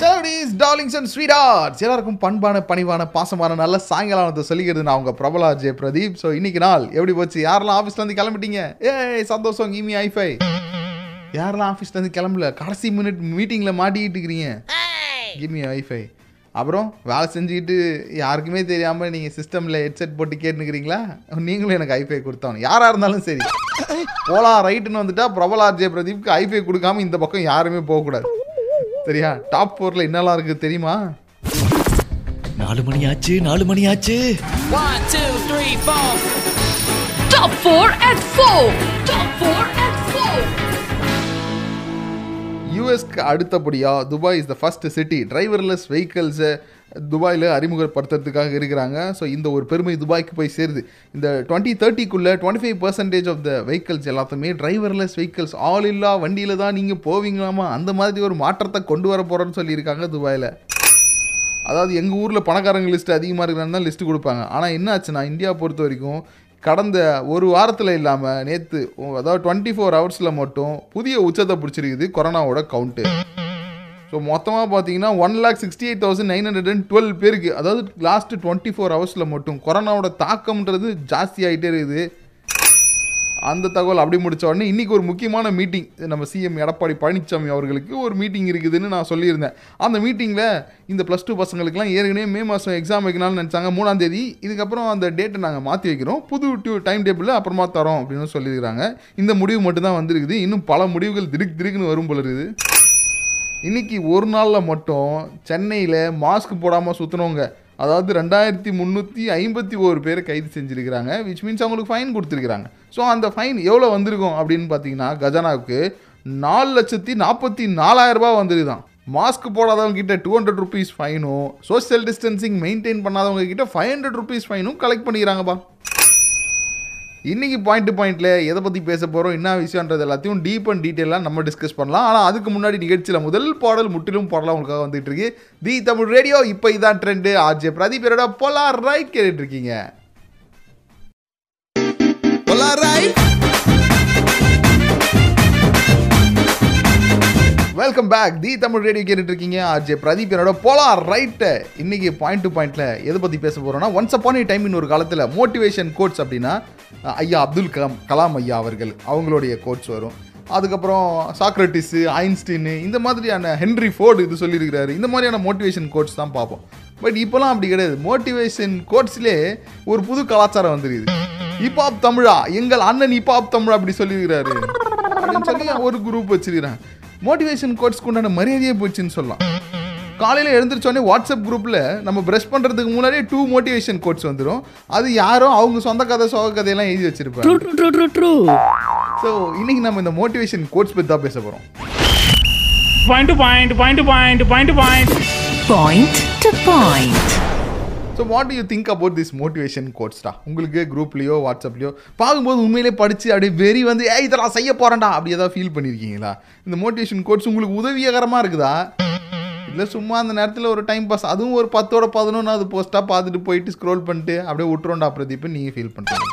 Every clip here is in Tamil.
Chowdies, darlings and sweethearts. எல்லாருக்கும் பண்பான பணிவான பாசமான நல்ல சாயங்காலத்தை சொல்லிக்கிறது நான் உங்க பிரபலா ஜே பிரதீப் ஸோ இன்னைக்கு நாள் எப்படி போச்சு? யாரெல்லாம் ஆஃபீஸ்ல இருந்து கிளம்பிட்டீங்க? ஏய் சந்தோஷம் கிமி ஐஃபை யாரெல்லாம் ஆஃபீஸ்ல இருந்து கிளம்பல? கடைசி மினிட் மீட்டிங்ல மாட்டிக்கிட்டு இருக்கிறீங்க. கிமி ஐஃபை அப்புறம் வேலை செஞ்சுக்கிட்டு யாருக்குமே தெரியாமல் நீங்கள் சிஸ்டமில் ஹெட்செட் போட்டு கேட்டுக்கிறீங்களா நீங்களும் எனக்கு ஐஃபை கொடுத்தாங்க யாராக இருந்தாலும் சரி. போலா ரைட்டுன்னு வந்துட்டா பிரபலா ஜே பிரதீப்க்கு ஐஃபை கொடுக்காம இந்த பக்கம் யாருமே போகக்கூடாது சரியா? டாப் ஃபோரில் என்னெல்லாம் இருக்குது தெரியுமா? நாலு மணி ஆச்சு நாலு மணி ஆச்சு. One, two, three, four. Top 4 யூஎஸ்க்கு அடுத்தபடியாக Dubai is the first city driverless வெஹிக்கல்ஸை துபாயில் அறிமுகப்படுத்துறதுக்காக இருக்கிறாங்க. ஸோ இந்த ஒரு பெருமை துபாய்க்கு போய் சேருது. இந்த twenty தேர்ட்டிக்குள்ளே twenty five percentage of the vehicles எல்லாத்தையுமே டிரைவர்லெஸ் வெஹிக்கல்ஸ் ஆல் இல்லா வண்டியில் தான் நீங்கள் போவீங்களாமா? அந்த மாதிரி ஒரு மாற்றத்தை கொண்டு வர போகிறோன்னு சொல்லியிருக்காங்க துபாயில். அதாவது எங்கள் ஊரில் பணக்காரங்க லிஸ்ட் அதிகமாக இருக்கிறான்னு தான் லிஸ்ட்டு கொடுப்பாங்க. ஆனால் என்ன ஆச்சுன்னா இந்தியா பொறுத்த வரைக்கும் கடந்த ஒரு வாரத்தில் இல்லாமல் நேற்று அதாவது டுவெண்ட்டி ஃபோர் ஹவர்ஸில் மட்டும் புதிய உச்சத்தை பிடிச்சிருக்குது கொரோனாவோட கவுண்ட்டு ஸோ மொத்தமாக பார்த்தீங்கன்னா one lakh sixty eight thousand nine hundred and twelve பேருக்கு அதாவது லாஸ்ட்டு டுவெண்ட்டி ஃபோர் ஹவர்ஸில் மட்டும் கொரோனாவோட தாக்கம்ன்றது ஜாஸ்தி ஆகிட்டே இருக்குது. அந்த தகவல் அப்படி முடித்த உடனே இன்றைக்கி ஒரு முக்கியமான மீட்டிங் நம்ம சிஎம் எடப்பாடி பழனிசாமி அவர்களுக்கு ஒரு மீட்டிங் இருக்குதுன்னு நான் சொல்லியிருந்தேன். அந்த மீட்டிங்கில் இந்த ப்ளஸ் டூ பசங்களுக்குலாம் ஏற்கனவே மே மாதம் எக்ஸாம் வைக்கணும்னு நினச்சாங்க. மூணாம் தேதி. இதுக்கப்புறம் அந்த டேட்டை நாங்கள் மாற்றி வைக்கிறோம். புது டியூ டைம் டேபிள் அப்புறமா தரோம் அப்படின்னு சொல்லியிருக்கிறாங்க. இந்த முடிவு மட்டும்தான் வந்திருக்குது. இன்னும் பல முடிவுகள் திடுக் திடுக்குன்னு வரும் போல இருக்குது. இன்றைக்கி ஒரு நாளில் மட்டும் சென்னையில் மாஸ்க் போடாமல் சுற்றுனவங்க அதாவது ரெண்டாயிரத்தி முந்நூற்றி ஐம்பத்தி ஒரு பேர் கைது செஞ்சுருக்கிறாங்க விச் மீன்ஸ் அவங்களுக்கு ஃபைன் கொடுத்துருக்குறாங்க. ஸோ அந்த ஃபைன் எவ்வளோ வந்திருக்கும் அப்படின்னு பார்த்தீங்கன்னா கஜானாவுக்கு நாலு லட்சத்தி நாற்பத்தி நாலாயிரரூபா ரூபாய் வந்துருதான் மாஸ்க் போடாதவங்க கிட்ட டூ ஹண்ட்ரட் ருபீஸ் ஃபைனும் சோஷியல் டிஸ்டன்சிங் மெயின்டைன் பண்ணாதவங்க கிட்ட ஃபைவ் ஹண்ட்ரட் ருபீஸ் ஃபைனும் கலெக்ட் பண்ணிக்கிறாங்கப்பா. இன்றைக்கி பாயிண்ட் டு எதை பற்றி பேச போகிறோம் என்ன விஷயம்ன்றது எல்லாத்தையும் டீப் அண்ட் டீட்டெயிலாக நம்ம டிஸ்கஸ் பண்ணலாம். ஆனால் அதுக்கு முன்னாடி நிகழ்ச்சியில் முதல் பாடல் முற்றிலும் பாடலாம் உங்களுக்காக வந்துட்டு இருக்கு. தி தமிழ் ரேடியோ இப்போ இதான் ட்ரெண்டு ஆர்ஜே பிரதீப் என்னோட பொலார் ரைட் கேட்டுட்ருக்கீங்க இருக்கீங்க. Polar ride welcome back the Tamil radio கேட்டுட்டு இருக்கீங்க. ஆர்ஜே பிரதீப் என்னோட போலார் ரைட்டு இன்னைக்கு பாயிண்ட் டு பாயிண்ட்ல எதை பற்றி பேச போகிறோம்னா ஒன்ஸ் அப்பான் ஏ டைம் ஒரு காலத்தில் மோட்டிவேஷன் கோட்ஸ் அப்படின்னா ஐயா அப்துல் கலாம் கலாம் ஐயா அவர்கள் அவங்களுடைய கோட்ஸ் வரும். அதுக்கப்புறம் சாக்ரட்டிஸு ஐன்ஸ்டீனு இந்த மாதிரியான ஹென்ரி ஃபோர்டு இது சொல்லியிருக்கிறாரு. இந்த மாதிரியான மோட்டிவேஷன் கோட்ஸ் தான் பார்ப்போம். பட் இப்போலாம் அப்படி கிடையாது. மோட்டிவேஷன் கோட்ஸ்லே ஒரு புது கலாச்சாரம் வந்துருக்குது இப்பாப் தமிழா? எங்கள் அண்ணன் இப்பாப் தமிழா அப்படி சொல்லியிருக்கிறாரு. அப்படின்னு சொல்லி ஒரு குரூப் வச்சிருக்கிறாங்க. மோட்டிவேஷன் கோட்ஸ்க்கு உண்டான மரியாதையே போச்சுன்னு சொல்லலாம். காலையில் எழுந்திரிச்சோடனே வாட்ஸ்அப் குரூப்பில் நம்ம ப்ரஷ் பண்ணுறதுக்கு முன்னாடியே டூ மோட்டிவேஷன் கோட்ஸ் வந்துடும் அது யாரோ அவங்க சொந்த கதை சோக கதையெல்லாம் எழுதி வச்சிருப்பாங்க. ஸோ இன்னைக்கு நம்ம இந்த மோட்டிவேஷன் கோட்ஸ் பற்றி தான் பேச போகிறோம் point to point, point to point, point to point. So what you think about this motivation கோட்ஸ்டா உங்களுக்கு குரூப்லேயோ வாட்ஸ்அப்லையோ பார்க்கும்போது உண்மையிலே படித்து அப்படியே வெறி வந்து ஏ இதெல்லாம் செய்ய போகிறேன்டா அப்படி ஏதாவது ஃபீல் பண்ணியிருக்கீங்களா இந்த மோட்டிவேஷன் கோட்ஸ் உங்களுக்கு உதவிகரமாக இருக்குதா? இல்லை சும்மா அந்த நேரத்தில் ஒரு டைம் பாஸ் அதுவும் ஒரு பத்தோட பதினொன்றாவது போஸ்ட்டாக பார்த்துட்டு போயிட்டு ஸ்க்ரோல் பண்ணிட்டு அப்படியே விட்டுறோண்டா பிரதீப் நீங்கள் ஃபீல் பண்ணுறீங்க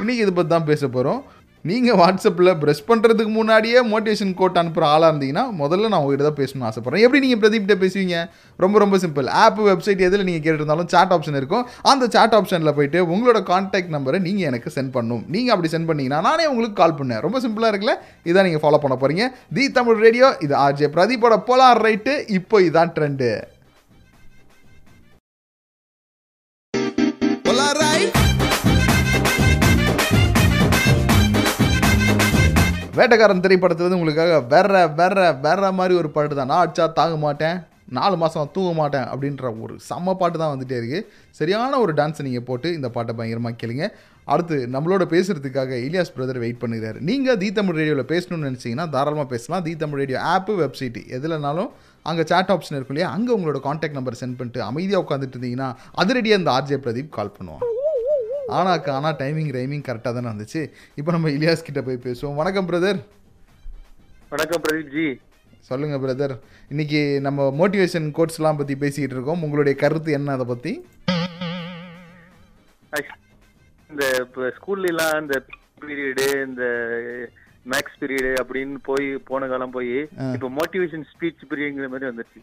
இன்றைக்கி இதை பற்றி தான் பேச போகிறோம் நீங்கள் வாட்ஸ்அப்பில் ப்ரெஷ் பண்ணுறதுக்கு முன்னாடியே மோட்டிவேஷன் கோட் அனுப்புகிற ஆளாக இருந்தீங்கன்னா முதல்ல நான் உங்ககிட்ட தான் பேசணும்னு ஆசைப்பட்றேன். எப்படி நீங்கள் பிரதீப்கிட்ட பேசுவீங்க? ரொம்ப ரொம்ப சிம்பிள் ஆப் வெப்சைட் எதில் நீங்கள் கேட்டுருந்தாலும் சாட் ஆப்ஷன் இருக்கும். அந்த சாட் ஆப்ஷனில் போயிட்டு உங்களோட கான்டாக்ட் நம்பரை நீங்கள் எனக்கு சென்ட் பண்ணணும் நீங்கள் அப்படி சென்ட் பண்ணீங்கன்னா நானே உங்களுக்கு கால் பண்ணேன். ரொம்ப சிம்பிளாக இருக்குல்ல? இதான் நீங்கள் ஃபாலோ பண்ண போகிறீங்க தி தமிழ் ரேடியோ இது ஆர்ஜே பிரதீப்போட போலார் ரைட்டு இப்போ இதான் ட்ரெண்டு வேட்டைக்காரன் திரைப்படத்துலேருந்து உங்களுக்காக வேற வேற வேற மாதிரி ஒரு பாட்டு தான். நான் அடிச்சா தாங்க மாட்டேன் நாலு மாதம் தூங்க மாட்டேன் அப்படின்ற ஒரு செம்ம பாட்டு தான் வந்துட்டே இருக்கு. சரியான ஒரு டான்ஸை நீங்கள் போட்டு இந்த பாட்டை பயங்கரமாக கேளுங்க. அடுத்து நம்மளோட பேசுறதுக்காக இலியாஸ் பிரதர் வெயிட் பண்ணுகிறார். நீங்கள் தி தமிழ் ரேடியோவில் பேசணும்னு நினச்சிங்கன்னா தாராளமாக பேசலாம். The Tamil radio app website எதுலனாலும் அங்கே சாட் ஆப்ஷன் இருக்கும் இல்லையா? அங்கே உங்களோட காண்டாக்ட் நம்பர் சென்ட் பண்ணிட்டு அமைதியாக உட்காந்துட்டு இருந்தீங்கன்னா அதிரடியாக இந்த ஆர்ஜே பிரதீப் கால் பண்ணுவான். ஆனாக்கா ஆனால் டைமிங் ரைமிங் கரெக்டாக தானே வந்துச்சு இப்போ நம்ம இலியாஸ் கிட்ட போய் பேசுவோம். வணக்கம் பிரதர் வணக்கம் பிரதீப் ஜி. சொல்லுங்க பிரதர் இன்னைக்கு நம்ம மோட்டிவேஷன் கோட்ஸ்லாம் பற்றி பேசிக்கிட்டு இருக்கோம். உங்களுடைய கருத்து என்ன அதை Actually, இந்த இப்போ ஸ்கூல்ல எல்லாம் இந்த பீரியடு இந்த மேக்ஸ் பீரியட் அப்படின்னு போய் போன காலம் போய் இப்ப மோட்டிவேஷன் ஸ்பீச் பீரியட்ங்கிற மாதிரி வந்துருச்சு.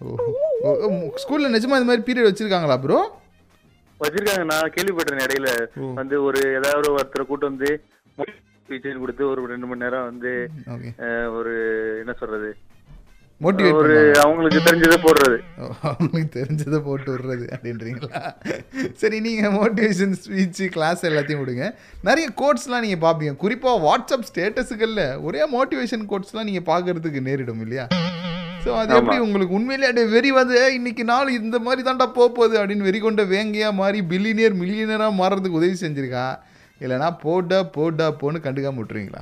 ஸ்கூல்ல நிஜமா இந்த மாதிரி பீரியட் வச்சிருக்காங்களா ப்ரோ வச்சிருக்காங்க. நான் கேள்விப்பட்டேன் இடையில. வந்து ஒரு ஏதாவது ஒருத்தரை கூட்டு வந்து ஸ்பீச் கொடுத்து ஒரு ரெண்டு மணி நேரம் வந்து ஒரு என்ன சொல்றது? ஒரு அவங்களுக்கு தெரிஞ்சதை போடுறது. அவங்களுக்கு தெரிஞ்சதை போட்டு விடுறது அப்படின்றீங்களா? சரி நீங்கள் மோட்டிவேஷன் ஸ்பீச் கிளாஸ் எல்லாத்தையும் விடுங்க. நிறைய கோட்ஸ்லாம் நீங்கள் பார்ப்பீங்க. குறிப்பாக வாட்ஸ்அப் ஸ்டேட்டஸுகளில் ஒரே மோட்டிவேஷன் கோட்ஸ்லாம் நீங்கள் பார்க்கறதுக்கு நேரிடும் இல்லையா? ஸோ அது எப்படி உங்களுக்கு உண்மையிலேயே அப்படியே வெறி வந்து "ஏய், இன்னைக்கு நாள் இந்த மாதிரி தான்டா போக போகுது அப்படின்னு வெறி கொண்ட வேங்கையா மாறி பில்லினியர் மில்லியனராக மாறுறதுக்கு உதவி செஞ்சிருக்கா? இல்லைனா போடா போடா போன்னு கண்டுக்காம விட்டுருவீங்களா?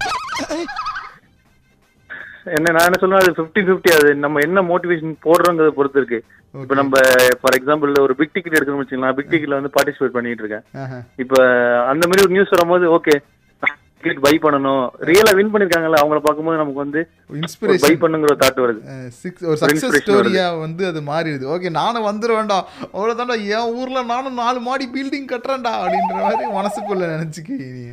என்ன நான் என்ன சொல்றேன் அது பிப்டி பிப்டி அது. நம்ம என்ன மோட்டிவேஷன் போடுறோங்கிறத பொறுத்து இருக்கு. இப்ப நம்ம ஃபார் எக்ஸாம்பிள் ஒரு பிக் டிக்கெட் எடுக்கணும்னு வச்சுக்கலாம் பிக் டிக்கெட்ல வந்து பார்ட்டிசிபேட் பண்ணிட்டு இருக்கேன். இப்ப அந்த மாதிரி ஒரு நியூஸ் வரும்போது ஓகே டிக்கெட் பை பண்ணணும். ரியலா வின் பண்ணிருக்காங்கல்ல அவங்கள பார்க்கும்போது நமக்கு வந்து பை இன்ஸ்பிரேஷன் பண்ணுங்கிற தாட் வருது. சிக்ஸ் ஒரு inspiration ஸ்டோரியா வந்து அது மாறிடுது. ஓகே நானும் வந்துட வேண்டாம். அவ்வளோதான்டா என் ஊர்ல நானும் நாலு மாடி பில்டிங் கட்டுறேன்டா அப்படின்ற மாதிரி மனசுக்குள்ள நினைச்சுக்கி நீ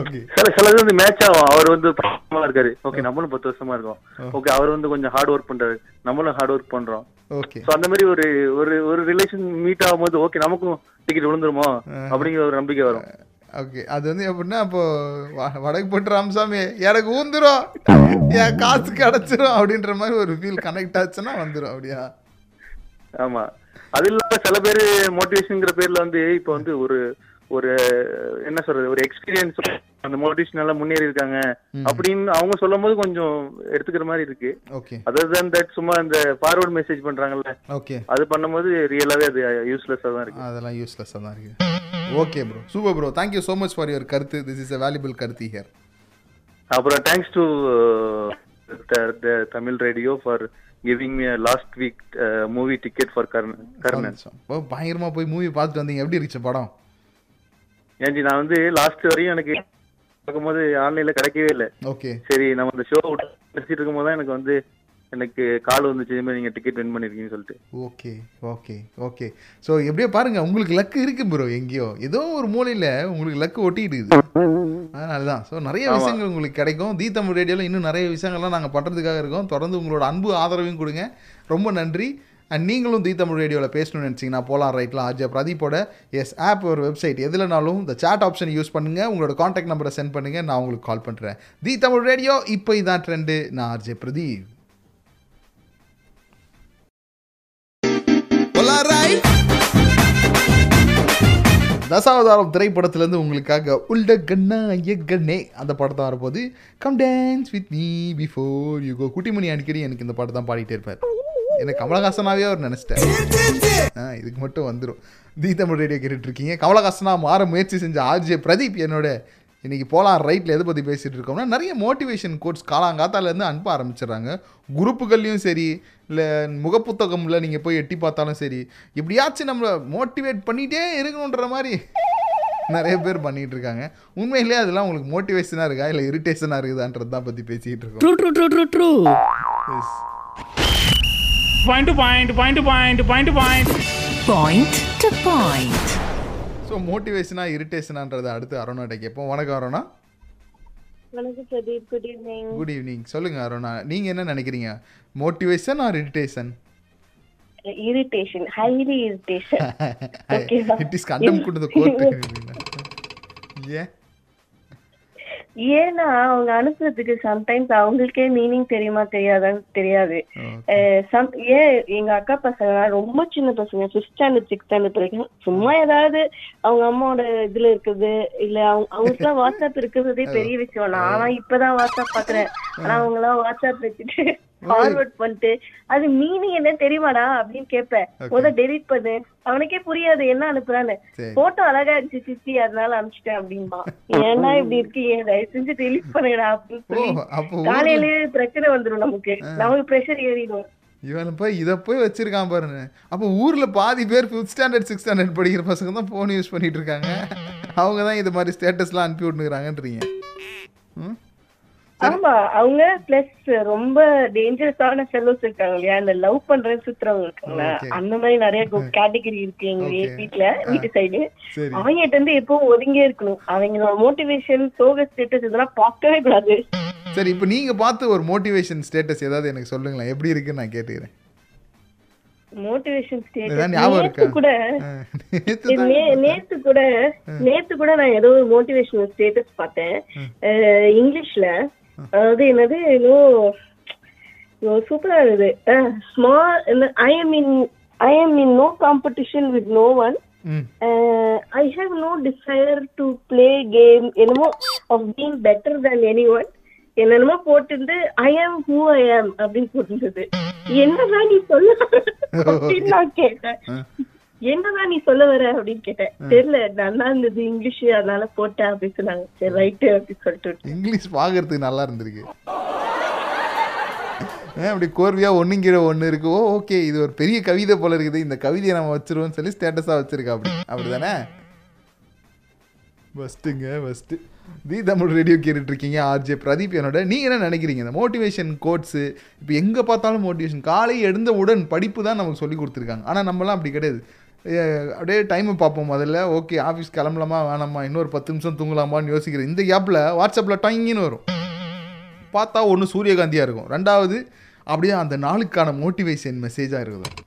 ஓகே சில சிலது வந்து மேட்ச் ஆகும். அவர் வந்து பக்கமா இருக்காரு. ஓகே நம்மளும் பத்து வருஷமா இருக்கோம். ஓகே அவர் வந்து கொஞ்சம் ஹார்ட் ஒர்க் பண்றாரு. நம்மளும் ஹார்ட் ஒர்க் பண்றோம். ஓகே சோ அந்த மாதிரி ஒரு ஒரு ஒரு ரிலேஷன் மீட் ஆகும்போது ஓகே நமக்கும் டிக்கெட் விழுந்துருமோ? அப்படிங்கிற ஒரு நம்பிக்கை வரும். ஓகே. அது வந்து எப்படின்னா அப்போ வடக்கு போட்டு ராமசாமி எனக்கு ஊந்துரும். என் காசு கிடைச்சிரும். அப்படின்ற மாதிரி ஒரு ஃபீல் கனெக்ட் ஆச்சுன்னா வந்துடும் அப்படியா? ஆமா. அது இல்லாம சில பேர் மோட்டிவேஷன்ங்கிற பேர்ல வந்து இப்ப வந்து ஒரு ஒரு என்ன சொல்றது ஒரு எக்ஸ்பீரியன்ஸ் அந்த மோட்டிவேஷனால முன்னேறி இருக்காங்க. அப்படின்னு அவங்க சொல்லும் போது கொஞ்சம் எடுத்துக்கிற மாதிரி இருக்கு. ஓகே. அதர் than தட் சும்மா இந்த ஃபார்வர்ட் மெசேஜ் பண்றாங்கல்ல ஓகே. அது பண்ணும்போது ரியலாவே அது யூஸ்லெஸ்ஸா தான் இருக்கு. அதெல்லாம் யூஸ்லெஸ்ஸாக தான் இருக்குது okay bro super bro thank you so much for your கருத்து. திஸ் இஸ் a வேல்யூபிள் கருத்து ஹியர் அப்புறம் thanks to Tamil radio for giving me last week movie ticket for Karnan இப்போ பயங்கரமா போய் மூவி பார்த்துட்டு வந்தீங்க. எப்படி இருந்துச்சு படம்? ஏன்ஜி நான் வந்து லாஸ்ட் வரையும் எனக்கு பார்க்கும்போது ஆன்லைன்ல கிடைக்கவே இல்லை. ஓகே. சரி நம்ம இந்த ஷோ பேசிட்டு இருக்கும்போது தான் எனக்கு வந்து எனக்கு கால் வந்துச்சு இது மாதிரி நீங்க டிக்கெட் வின் பண்ணிருக்கீங்கன்னு சொல்லிட்டு. Okay okay okay. ஸோ எப்படியோ பாருங்க உங்களுக்கு லக்கு இருக்கு ப்ரோ எங்கேயோ. ஏதோ ஒரு மூலையில் உங்களுக்கு லக்கு ஒட்டிட்டு இருக்குது. அதனால தான் ஸோ நிறைய விஷயங்கள் உங்களுக்கு கிடைக்கும். தி தமிழ் ரேடியோவில் இன்னும் நிறைய விஷயங்கள்லாம் நாங்கள் பண்ணுறதுக்காக இருக்கோம். தொடர்ந்து உங்களோட அன்பு ஆதரவையும் கொடுங்க. ரொம்ப நன்றி. அண்ட் நீங்களும் தி தமிழ் ரேடியோவில் பேசணும்னு நினச்சிங்கன்னா போலாம் ரைட்லாம் ஆர்ஜே பிரதீப்போட எஸ் ஆப் ஒரு வெப்சைட் எதுலனாலும் இந்த chat ஆப்ஷன் யூஸ் பண்ணுங்கள் உங்களோட காண்டாக்ட் நம்பரை சென்ட் பண்ணுங்கள் நான் உங்களுக்கு கால் பண்ணுறேன் தி தமிழ் ரேடியோ இப்போ இதான் ட்ரெண்டு நான் ஆர்ஜே பிரதீப். தசாவதாரம் திரைப்படத்திலேருந்து உங்களுக்காக உள்ள கண்ணா எக்கண்ணே அந்த படத்தை வரப்போது come dance with me before you go Kuttimani அடிக்கடி எனக்கு இந்த பாட்டு தான் பாடிட்டே இருப்பார். எனக்கு கமலஹாசனாவே அவர் நினச்சிட்டார். ஆ இதுக்கு மட்டும் வந்துடும் தி தமிழ் ரேடியோ கேட்டுட்டு இருக்கீங்க கமலஹாசனா மாற முயற்சி செஞ்ச ஆர்ஜே பிரதீப் என்னோட இன்னைக்கு போலாம் ரைட்டில் எதை பற்றி பேசிகிட்டு இருக்கோம்னா நிறைய மோட்டிவேஷன் கோட்ஸ் காலாங்காத்தாலேருந்து அனுப்ப ஆரம்பிச்சிடுறாங்க. குரூப்புகள்லையும் சரி இல்லை முகப்புத்தகம்ல நீங்கள் போய் எட்டி பார்த்தாலும் சரி எப்படியாச்சும் நம்மளை மோட்டிவேட் பண்ணிகிட்டே இருக்கணுன்ற மாதிரி நிறைய பேர் பண்ணிட்டு இருக்காங்க உண்மையிலேயே அதெல்லாம் உங்களுக்கு மோட்டிவேஷனாக இருக்கா இல்லை இரிட்டேஷனாக இருக்குதான்றது தான் பற்றி பேசிக்கிட்டு இருக்கோம். Point to point, point to point, point to point. Point to point. So மோட்டிவேஷனாக இரிட்டேஷனான்றதை அடுத்து அருணாட்ட கேட்போம். வணக்கம் அருணா. வணக்கம் Pradeep. Good evening good evening சொல்லுங்க அருணா. நீங்கள் என்ன நினைக்கிறீங்க? Motivation or irritation irritation highly irritation? It is condemn to the court ஏன்? ஏன்னா அவங்க அனுப்புறதுக்கு சம்டைம்ஸ் அவங்களுக்கே மீனிங் தெரியுமா தெரியாதான்னு தெரியாது. Some- ஏன் எங்க அக்கா பசங்க ரொம்ப சின்ன பசங்க ஃபிஃப்த் ஸ்டாண்டர்ட் சிக்ஸ்த் ஸ்டாண்டர்ட் வரைக்கும் சும்மா ஏதாவது அவங்க அம்மாவோட இதுல இருக்குது இல்ல அவங்க அவங்களுக்குலாம் வாட்ஸ்அப் இருக்கிறதே பெரிய விஷயம். நான் ஆனா இப்பதான் வாட்ஸ்அப் பாக்குறேன். ஆனா அவங்க எல்லாம் வாட்ஸ்அப் வச்சுட்டு ஃபார்வர்ட் பண்ணிட்டு அது மீனிங் என்ன தெரியுமாடா அப்படின்னு கேட்பேன் முத டெலிட் பண்ணு. அவனுக்கே புரியாது என்ன அனுப்புறான்னு. போட்டோ அழகா இருந்துச்சு சித்தி அதனால அனுப்பிச்சிட்டேன் அப்படின்பா ஏன்னா இப்படி இருக்கீங்க தயவு செஞ்சு டெலிட் பண்ணுடா அப்படின்னு சொல்லி காலையிலேயே பிரச்சனை வந்துரும் நமக்கு. நமக்கு ப்ரெஷர் ஏறிடும். இவன் போய் இதை போய் வச்சிருக்கான் பாருங்க அப்போ ஊரில் பாதி பேர் ஃபிஃப்த் ஸ்டாண்டர்ட் சிக்ஸ்த் ஸ்டாண்டர்ட் படிக்கிற பசங்க தான் ஃபோன் யூஸ் பண்ணிட்டு இருக்காங்க. அவங்க தான் இது மாதிரி ஸ்டேட்டஸ்லாம் அனுப்பி விட்டுருக்காங்கன்றீங்க ம்? ஆமா அவங்க பிளஸ் ரொம்ப டேஞ்சரஸான ஃபெல்லோஸ் இருக்காங்க இல்லையா? இந்த லவ் பண்ற சுத்துறவங்க இருக்காங்க. அந்த மாதிரி நிறைய கேட்டகரி இருக்கு எங்க வீ- Okay. வீட்ல வீட்டு சைடு அவங்ககிட்ட இருந்து எப்பவும் ஒதுங்கியே இருக்கணும். அவங்களோட மோட்டிவேஷன் சோக ஸ்டேட்டஸ் இதெல்லாம் பார்க்கவே கூடாது. சரி இப்போ நீங்க பார்த்து ஒரு மோட்டிவேஷன் ஸ்டேட்டஸ் ஏதாவது எனக்கு சொல்லுங்களேன். எப்படி இருக்குன்னு நான் கேட்டுக்கிறேன். மோட்டிவேஷன் நேத்து கூட நேத்து கூட நேத்து கூட நான் ஏதோ ஒரு மோட்டிவேஷனல் ஸ்டேட்டஸ் பார்த்தேன். இங்கிலீஷ்ல அதாவது என்னது ஏதோ சூப்பரா இருக்குது. Small I am in I am in no competition with no one I have no desire to play game என்னமோ of being better than any one என்னென்னமோ போட்டிருந்து ஐ ஆம் ஹூ ஐ ஆம் அப்படின்னு போட்டிருந்தது. என்னதான் நீ சொல்ல அப்படின்னு நான் கேட்டேன். என்னதான் நீ சொல்ல வர அப்படின்னு கேட்டேன். தெரியல நல்லா இருந்தது இங்கிலீஷ் அதனால போட்டேன் அப்படின்னு சொன்னாங்க. சரி ரைட்டு அப்படின்னு சொல்லிட்டு. இங்கிலீஷ் பார்க்கறதுக்கு நல்லா இருந்திருக்கு. அப்படி கோர்வையா ஒண்ணுங்கிற ஒண்ணு இருக்கு? ஓ ஓகே இது ஒரு பெரிய கவிதை போல இருக்குது. இந்த கவிதையை நம்ம வச்சிருவோம்னு சொல்லி ஸ்டேட்டஸா வச்சிருக்கா அப்படி. அப்படிதானே? ஃபஸ்ட்டுங்க ஃபஸ்ட்டு தி தமிழ் ரேடியோ கேட்டுட்டு இருக்கீங்க ஆர்ஜே பிரதீப் என்னோட. நீங்கள் என்ன நினைக்கிறீங்க? இந்த மோட்டிவேஷன் கோட்ஸு இப்போ எங்கே பார்த்தாலும் மோட்டிவேஷன் காலை எழுந்தவுடன் படிப்பு தான் நமக்கு சொல்லி கொடுத்துருக்காங்க. ஆனால் நம்மலாம் அப்படி கிடையாது. அப்படியே டைமை பார்ப்போம் முதல்ல. ஓகே ஆஃபீஸ் கிளம்பலாமா வேணாமா இன்னொரு பத்து நிமிஷம் தூங்கலாமான்னு யோசிக்கிறேன். இந்த கேப்பில் வாட்ஸ்அப்பில் டங்கின்னு வரும். பார்த்தா ஒன்று சூரியகாந்தியாக இருக்கும். ரெண்டாவது அப்படியே அந்த நாளுக்கான மோட்டிவேஷன் மெசேஜாக இருக்கும்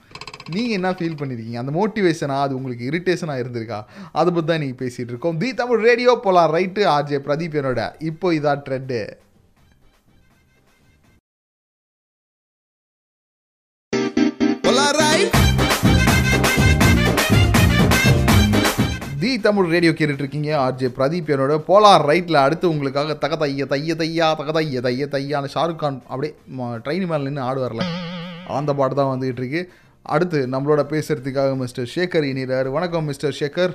நீங்கள் என்ன ஃபீல் பண்ணியிருக்கீங்க அந்த மோட்டிவேஷனாக அது உங்களுக்கு இரிட்டேஷனாக இருந்திருக்கா? அதை பற்றி தான் நீங்கள் பேசிகிட்டு இருக்கோம். தி தமிழ் ரேடியோ போலாம். ரைட்டு ஆர்ஜே பிரதீப் என்னோட. இப்போ இதான் ட்ரெண்டு தமிழ் ரேடியோ கேட்டுட்டு இருக்கீங்க ஆர்ஜே பிரதீப் என்னோட போலார் ரைட்டில் அடுத்து உங்களுக்காக தக தைய தைய தையா தக தைய தைய தையான ஷாருக் கான் அப்படியே ட்ரெயின் மேலே நின்று ஆடுவார்ல அந்த பாட்டு தான் வந்துகிட்டு இருக்கு அடுத்து நம்மளோட பேசுறதுக்காக மிஸ்டர் சேகர் இனிறார் வணக்கம் மிஸ்டர் சேகர்.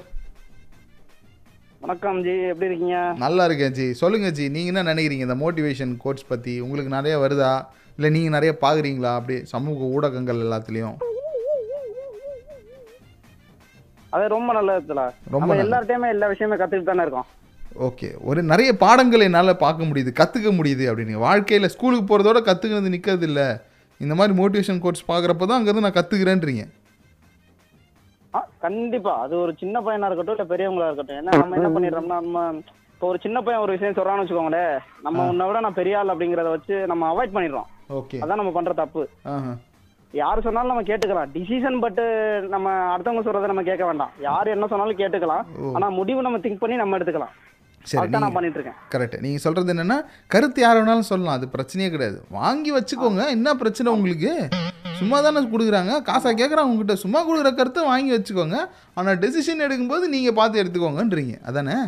வணக்கம் ஜி எப்படி இருக்கீங்க? நல்லா இருக்கேன் ஜி. சொல்லுங்க ஜி நீங்கள் என்ன நினைக்கிறீங்க? இந்த மோட்டிவேஷன் கோட்ஸ் பற்றி உங்களுக்கு நிறைய வருதா? இல்லை நீங்கள் நிறைய பார்க்குறீங்களா அப்படியே சமூக ஊடகங்கள் எல்லாத்துலேயும். அது ரொம்ப நல்லதுல ரொம்ப. எல்லார்ட்டையுமே எல்லா விஷயமே கத்துக்கிட்டு தானே இருக்கோம். ஓகே. ஒரு நிறைய பாடங்கள் என்னால் பார்க்க முடியுது கற்றுக்க முடியுது அப்படின்னு. வாழ்க்கையில் ஸ்கூலுக்கு போகிறதோட கற்றுக்கிறது நிற்கிறது இல்லை. இந்த மாதிரி மோட்டிவேஷன் கோர்ஸ் பார்க்குறப்ப தான் அங்கேருந்து நான் கற்றுக்கிறேன்றீங்க ஆ, கண்டிப்பா. அது ஒரு சின்ன பையனா இருக்கட்டும் இல்ல பெரியவங்களா இருக்கட்டும். ஏன்னா நம்ம என்ன பண்ணிடுறோம்னா நம்ம இப்போ ஒரு சின்ன பையன் ஒரு விஷயம் சொல்றான்னு வச்சுக்கோங்களேன் நம்ம உன்னை விட நான் பெரிய ஆள் அப்படிங்கறத வச்சு நம்ம அவாய்ட் பண்ணிடுறோம். ஓகே. அதான் நம்ம பண்ற தப்பு. யார் சொன்னாலும் நம்ம கேட்டுக்கலாம். டிசிஷன் பட் நம்ம அடுத்தவங்க சொல்றதை நம்ம கேட்க வேண்டாம். யார் என்ன சொன்னாலும் கேட்டுக்கலாம். ஆனா முடிவு நம்ம திங்க் பண்ணி நம்ம எடுத்துக்கலாம். சரி நான் பண்ணிட்டு இருக்கேன் கரெக்ட் நீங்கள் சொல்கிறது என்னென்னா கருத்து யார் வேணாலும் சொல்லலாம். அது பிரச்சனையே கிடையாது. வாங்கி வச்சுக்கோங்க. என்ன பிரச்சனை உங்களுக்கு? சும்மா தானே கொடுக்குறாங்க. காசா கேட்குறாங்க உங்ககிட்ட சும்மா கொடுக்குற கருத்தை வாங்கி வச்சுக்கோங்க. ஆனால் டெசிஷன் எடுக்கும்போது நீங்கள் பார்த்து எடுத்துக்கோங்கன்றீங்க. அதானே?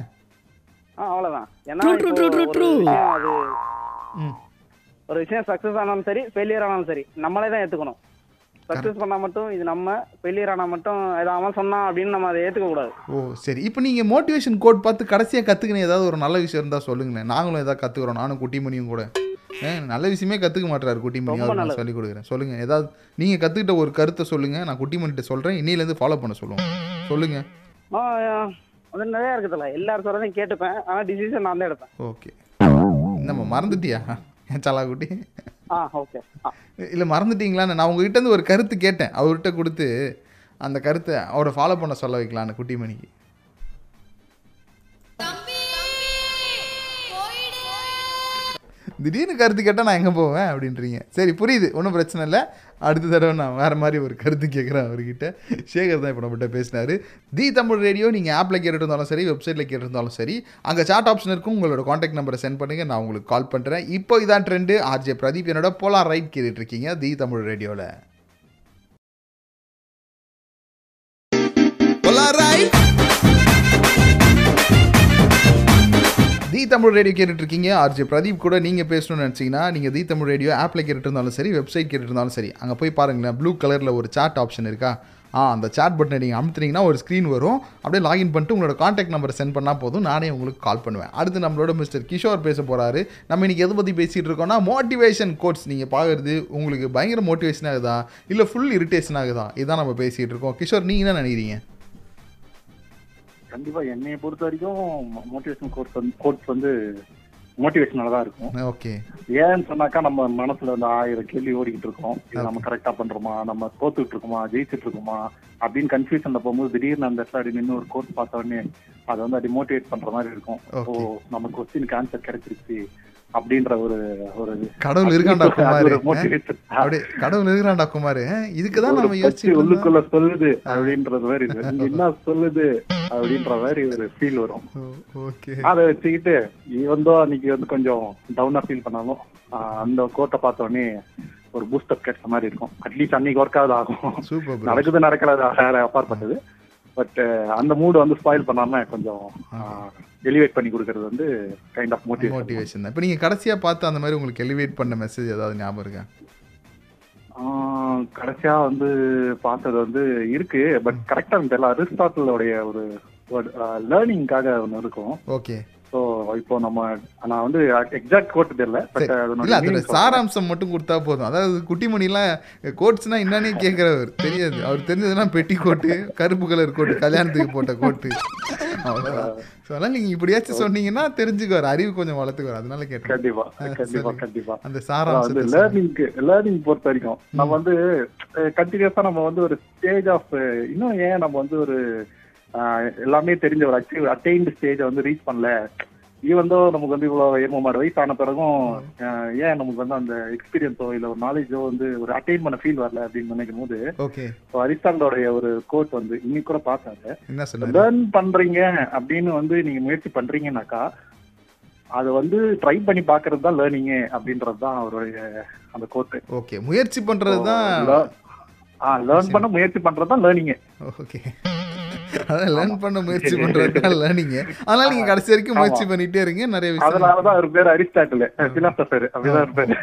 இப்போ ஒரு விஷயம் சக்சஸ் ஆனாலும் சரி ஃபெயிலியர் ஆனாலும் சரி நம்மளே தான் ஏத்துக்கணும். சக்சஸ் பண்ணா மட்டும் இது நம்ம ஃபெயிலியர் ஆனா மட்டும் இதை அவன் சொன்னான் அப்படின்னு நம்ம அதை ஏத்துக்க கூடாது. ஓ சரி. இப்போ நீங்கள் மோட்டிவேஷன் கோட் பார்த்து கடைசியாக கற்றுக்கின ஏதாவது ஒரு நல்ல விஷயம் இருந்தால் சொல்லுங்களேன். நாங்களும் ஏதாவது கற்றுக்குறோம் நானும் குட்டிமணியும் கூட. நல்ல விஷயமே கற்றுக்க மாட்டாரு குட்டிமணி. நான். சொல்லிக் கொடுக்குறேன். சொல்லுங்கள் ஏதாவது நீங்கள் கற்றுக்கிட்ட ஒரு கருத்தை சொல்லுங்கள் நான் குட்டிமணிகிட்ட சொல்கிறேன் இன்னிலேருந்து ஃபாலோ பண்ண சொல்லுவோம். சொல்லுங்கள் ஆ, அது நிறைய இருக்குதுல்ல எல்லாரும் சொல்றதையும் கேட்டுப்பேன். ஆனா டிசிஷன் நான் தான் எடுப்பேன். ஓகே. நம்ம மறந்துட்டியா? சலா குட்டி? இல்லை மறந்துட்டீங்களான்னு நான் உங்ககிட்ட இருந்து ஒரு கருத்து கேட்டேன். அவர்கிட்ட கொடுத்து அந்த கருத்தை அவரை ஃபாலோ பண்ண சொல்ல வைக்கலான்னு குட்டிமணிக்கு திடீர்னு கருத்து கேட்டால் நான் எங்கே போவேன் அப்படின்றீங்க. சரி புரியுது. ஒன்றும் பிரச்சனை இல்லை. அடுத்த தடவை நான் வேறு மாதிரி ஒரு கருத்து கேட்குறேன் அவர்கிட்ட. சேகர் தான் இப்போ நம்மகிட்ட பேசினார். தி தமிழ் ரேடியோ நீங்கள் ஆப்பில் கேட்டுட்டு இருந்தாலும் சரி வெப்சைட்டில் கேட்டிருந்தாலும் சரி அங்கே சாட் ஆப்ஷன் இருக்கும். உங்களோட காண்டாக்ட் நம்பரை சென்ட் பண்ணுங்கள் நான் உங்களுக்கு கால் பண்ணுறேன் இப்போ இதான் ட்ரெண்டு ஆர்ஜே பிரதீப் என்னோட போலார் ரைட் கேட்டுட்ருக்கீங்க தி தமிழ் ரேடியோவில் தி தமிழ் ரேடியோ கேட்டுட்டு இருக்கீங்க பிரதீப் கூட நீங்கள் பேசணும்னு நினச்சிங்கன்னா நீங்கள் தி தமிழ் ரேடியோ ஆப்பில் கேட்டுருந்தாலும் சரி வெப்சைட் கேட்டுருந்தாலும் இருந்தாலும் சரி அங்கே போய் பாருங்களேன் ப்ளூ கலரில் ஒரு சாட் ஆப்ஷன் இருக்கா? ஆ அந்த சாட் பட்டனை நீங்கள் அமுத்துனீங்கன்னா ஒரு ஸ்க்ரீன் வரும். அப்படியே லாகின் பண்ணிட்டு உங்களோட காண்டாக்ட் நம்பரை சென்ட் பண்ணால் போதும். நானே உங்களுக்கு கால் பண்ணுவேன். அடுத்து நம்மளோட மிஸ்டர் கிஷோர் பேச போகிறாரு நம்ம இன்னைக்கு எதை பற்றி பேசிகிட்டு இருக்கோம்னா மோட்டிவேஷன் கோட்ஸ் நீங்கள் பார்க்குறது உங்களுக்கு பயங்கர மோட்டிவேஷன் ஆகுதா? இல்லை ஃபுல் இரிட்டேஷன் ஆகுதா? இதான் நம்ம பேசிகிட்டு இருக்கோம். கிஷோர் நீங்கள் என்ன நினைக்கிறீங்க? கண்டிப்பா என்னைய பொறுத்த வரைக்கும் மோட்டிவேஷன் கோர்ஸ் வந்து கோர்ஸ் வந்து மோட்டிவேஷனால தான் இருக்கும் ஓகே. ஏன்னு சொன்னாக்கா நம்ம மனசுல வந்து ஆயிரம் கேள்வி ஓடிக்கிட்டு இருக்கோம். இது நம்ம கரெக்டா பண்றோமா? நம்ம தோத்துட்டு இருக்கோமா? ஜெயிச்சிட்டு இருக்கோமா? அப்படின்னு கன்ஃபியூஷன்ல போகும்போது திடீர்னு அந்த இடத்துல அப்படி நின்று ஒரு கோர்ஸ் பார்த்த உடனே அது வந்து அப்படி மோட்டிவேட் பண்ற மாதிரி இருக்கும். ஓ நம்ம கொஸ்டினுக்கு ஆன்சர் கிடைச்சிருச்சு. அப்படின்ற ஒரு ஒரு கடவுள் இருக்காண்டா குமார்? கடவுள் குமார்? நம்ம யோசிச்சு உள்ளுக்குள்ள சொல்லுது அப்படின்றது மாதிரி என்ன சொல்லுது அப்படின்ற மாதிரி ஒரு ஃபீல் வரும். அதை வச்சுக்கிட்டு வந்தோ அன்னைக்கு வந்து கொஞ்சம் டவுனா ஃபீல் பண்ணாலும் அந்த கோட்டை பார்த்த உடனே ஒரு பூஸ்டப் கிடைச்ச மாதிரி இருக்கும். அட்லீஸ்ட் அன்னைக்கு ஒர்க் ஆகுது ஆகும் நடக்குது நடக்கிறது வேற அப்பாற்பட்டது பட் அந்த மூடு வந்து ஸ்பாயில் பண்ணாம கொஞ்சம் எலிவேட் பண்ணி கொடுக்கறது வந்து கைண்ட் ஆஃப் மோட்டிவேஷன் மோட்டிவேஷன் இப்போ நீங்கள் கடைசியாக பார்த்து அந்த மாதிரி உங்களுக்கு எலிவேட் பண்ண மெசேஜ் ஏதாவது ஞாபகம் இருக்கா? கடைசியா வந்து பார்த்தது வந்து இருக்கு. பட் கரெக்டா தெரியல. அரிஸ்டாட்டிலோடைய ஒரு லேர்னிங்காக ஒன்று இருக்கும். ஓகே ஸோ இப்போ நம்ம நான் வந்து எக்ஸாக்ட் கோட் தெரியல இல்ல அதோட. சாராம்சம் மட்டும் கொடுத்தா போதும். அதாவது குட்டிமணிலாம் கோட்ஸ்னா என்னன்னே கேட்குறவர். தெரியாது. அவர் தெரிஞ்சதெல்லாம் பெட்டி கோட்டு கருப்பு கலர் கோட்டு கல்யாணத்துக்கு போட்ட கோட்டு அவ்வளோதான் ஸோ அதெல்லாம் நீங்கள் இப்படியாச்சும் சொன்னீங்கன்னா தெரிஞ்சுக்குவார் அறிவு கொஞ்சம் வளர்த்துக்குவார் அதனால கேட்டேன். கண்டிப்பா ஆ, கண்டிப்பா சரி. கண்டிப்பா. அந்த சாராம்சத்தை லேர்னிங்க்கு லேர்னிங் பொறுத்த வரைக்கும் நம்ம வந்து கண்டினியூஸா நம்ம வந்து ஒரு ஸ்டேஜ் ஆஃப் இன்னும் ஏன் நம்ம வந்து ஒரு எல்லாமே தெரிஞ்ச ஒரு அச்சீவ் அட்டைன்டு ஸ்டேஜை வந்து ரீச் பண்ணல. ஈவன் தோ நமக்கு வந்து இவ்வளவு எருமமாடு வயசு ஆன பிறகும் ஏன் நமக்கு வந்து அந்த எக்ஸ்பீரியன்ஸோ இல்ல ஒரு நாலேஜோ வந்து ஒரு அட்டைன் பண்ண ஃபீல் வரல அப்படின்னு நினைக்கும் போது அரிஸ்டாண்டோடைய ஒரு கோட் வந்து இன்னைக்கு கூட பார்த்தாங்க. லேர்ன் பண்றீங்க அப்படின்னு வந்து நீங்க முயற்சி பண்றீங்கன்னாக்கா அது வந்து ட்ரை பண்ணி பாக்குறது தான் லேர்னிங் அப்படின்றது தான் அவருடைய அந்த கோட்டு ஓகே முயற்சி பண்ணுறது தான் லேர்ன் பண்ண முயற்சி பண்றது தான் லேர்னிங் ஓகே அதான் லேர்ன் பண்ண முயற்சி பண்ணுறது தான் லேர்னிங்க அதனால நீங்கள் கடைசி வரைக்கும் முயற்சி. பண்ணிட்டே இருங்க நிறைய விஷயம் அதனாலதான் அவர் பேர் அரிஸ்டாட்டில். பிலாசபர் அப்படிதான் இருப்பாரு.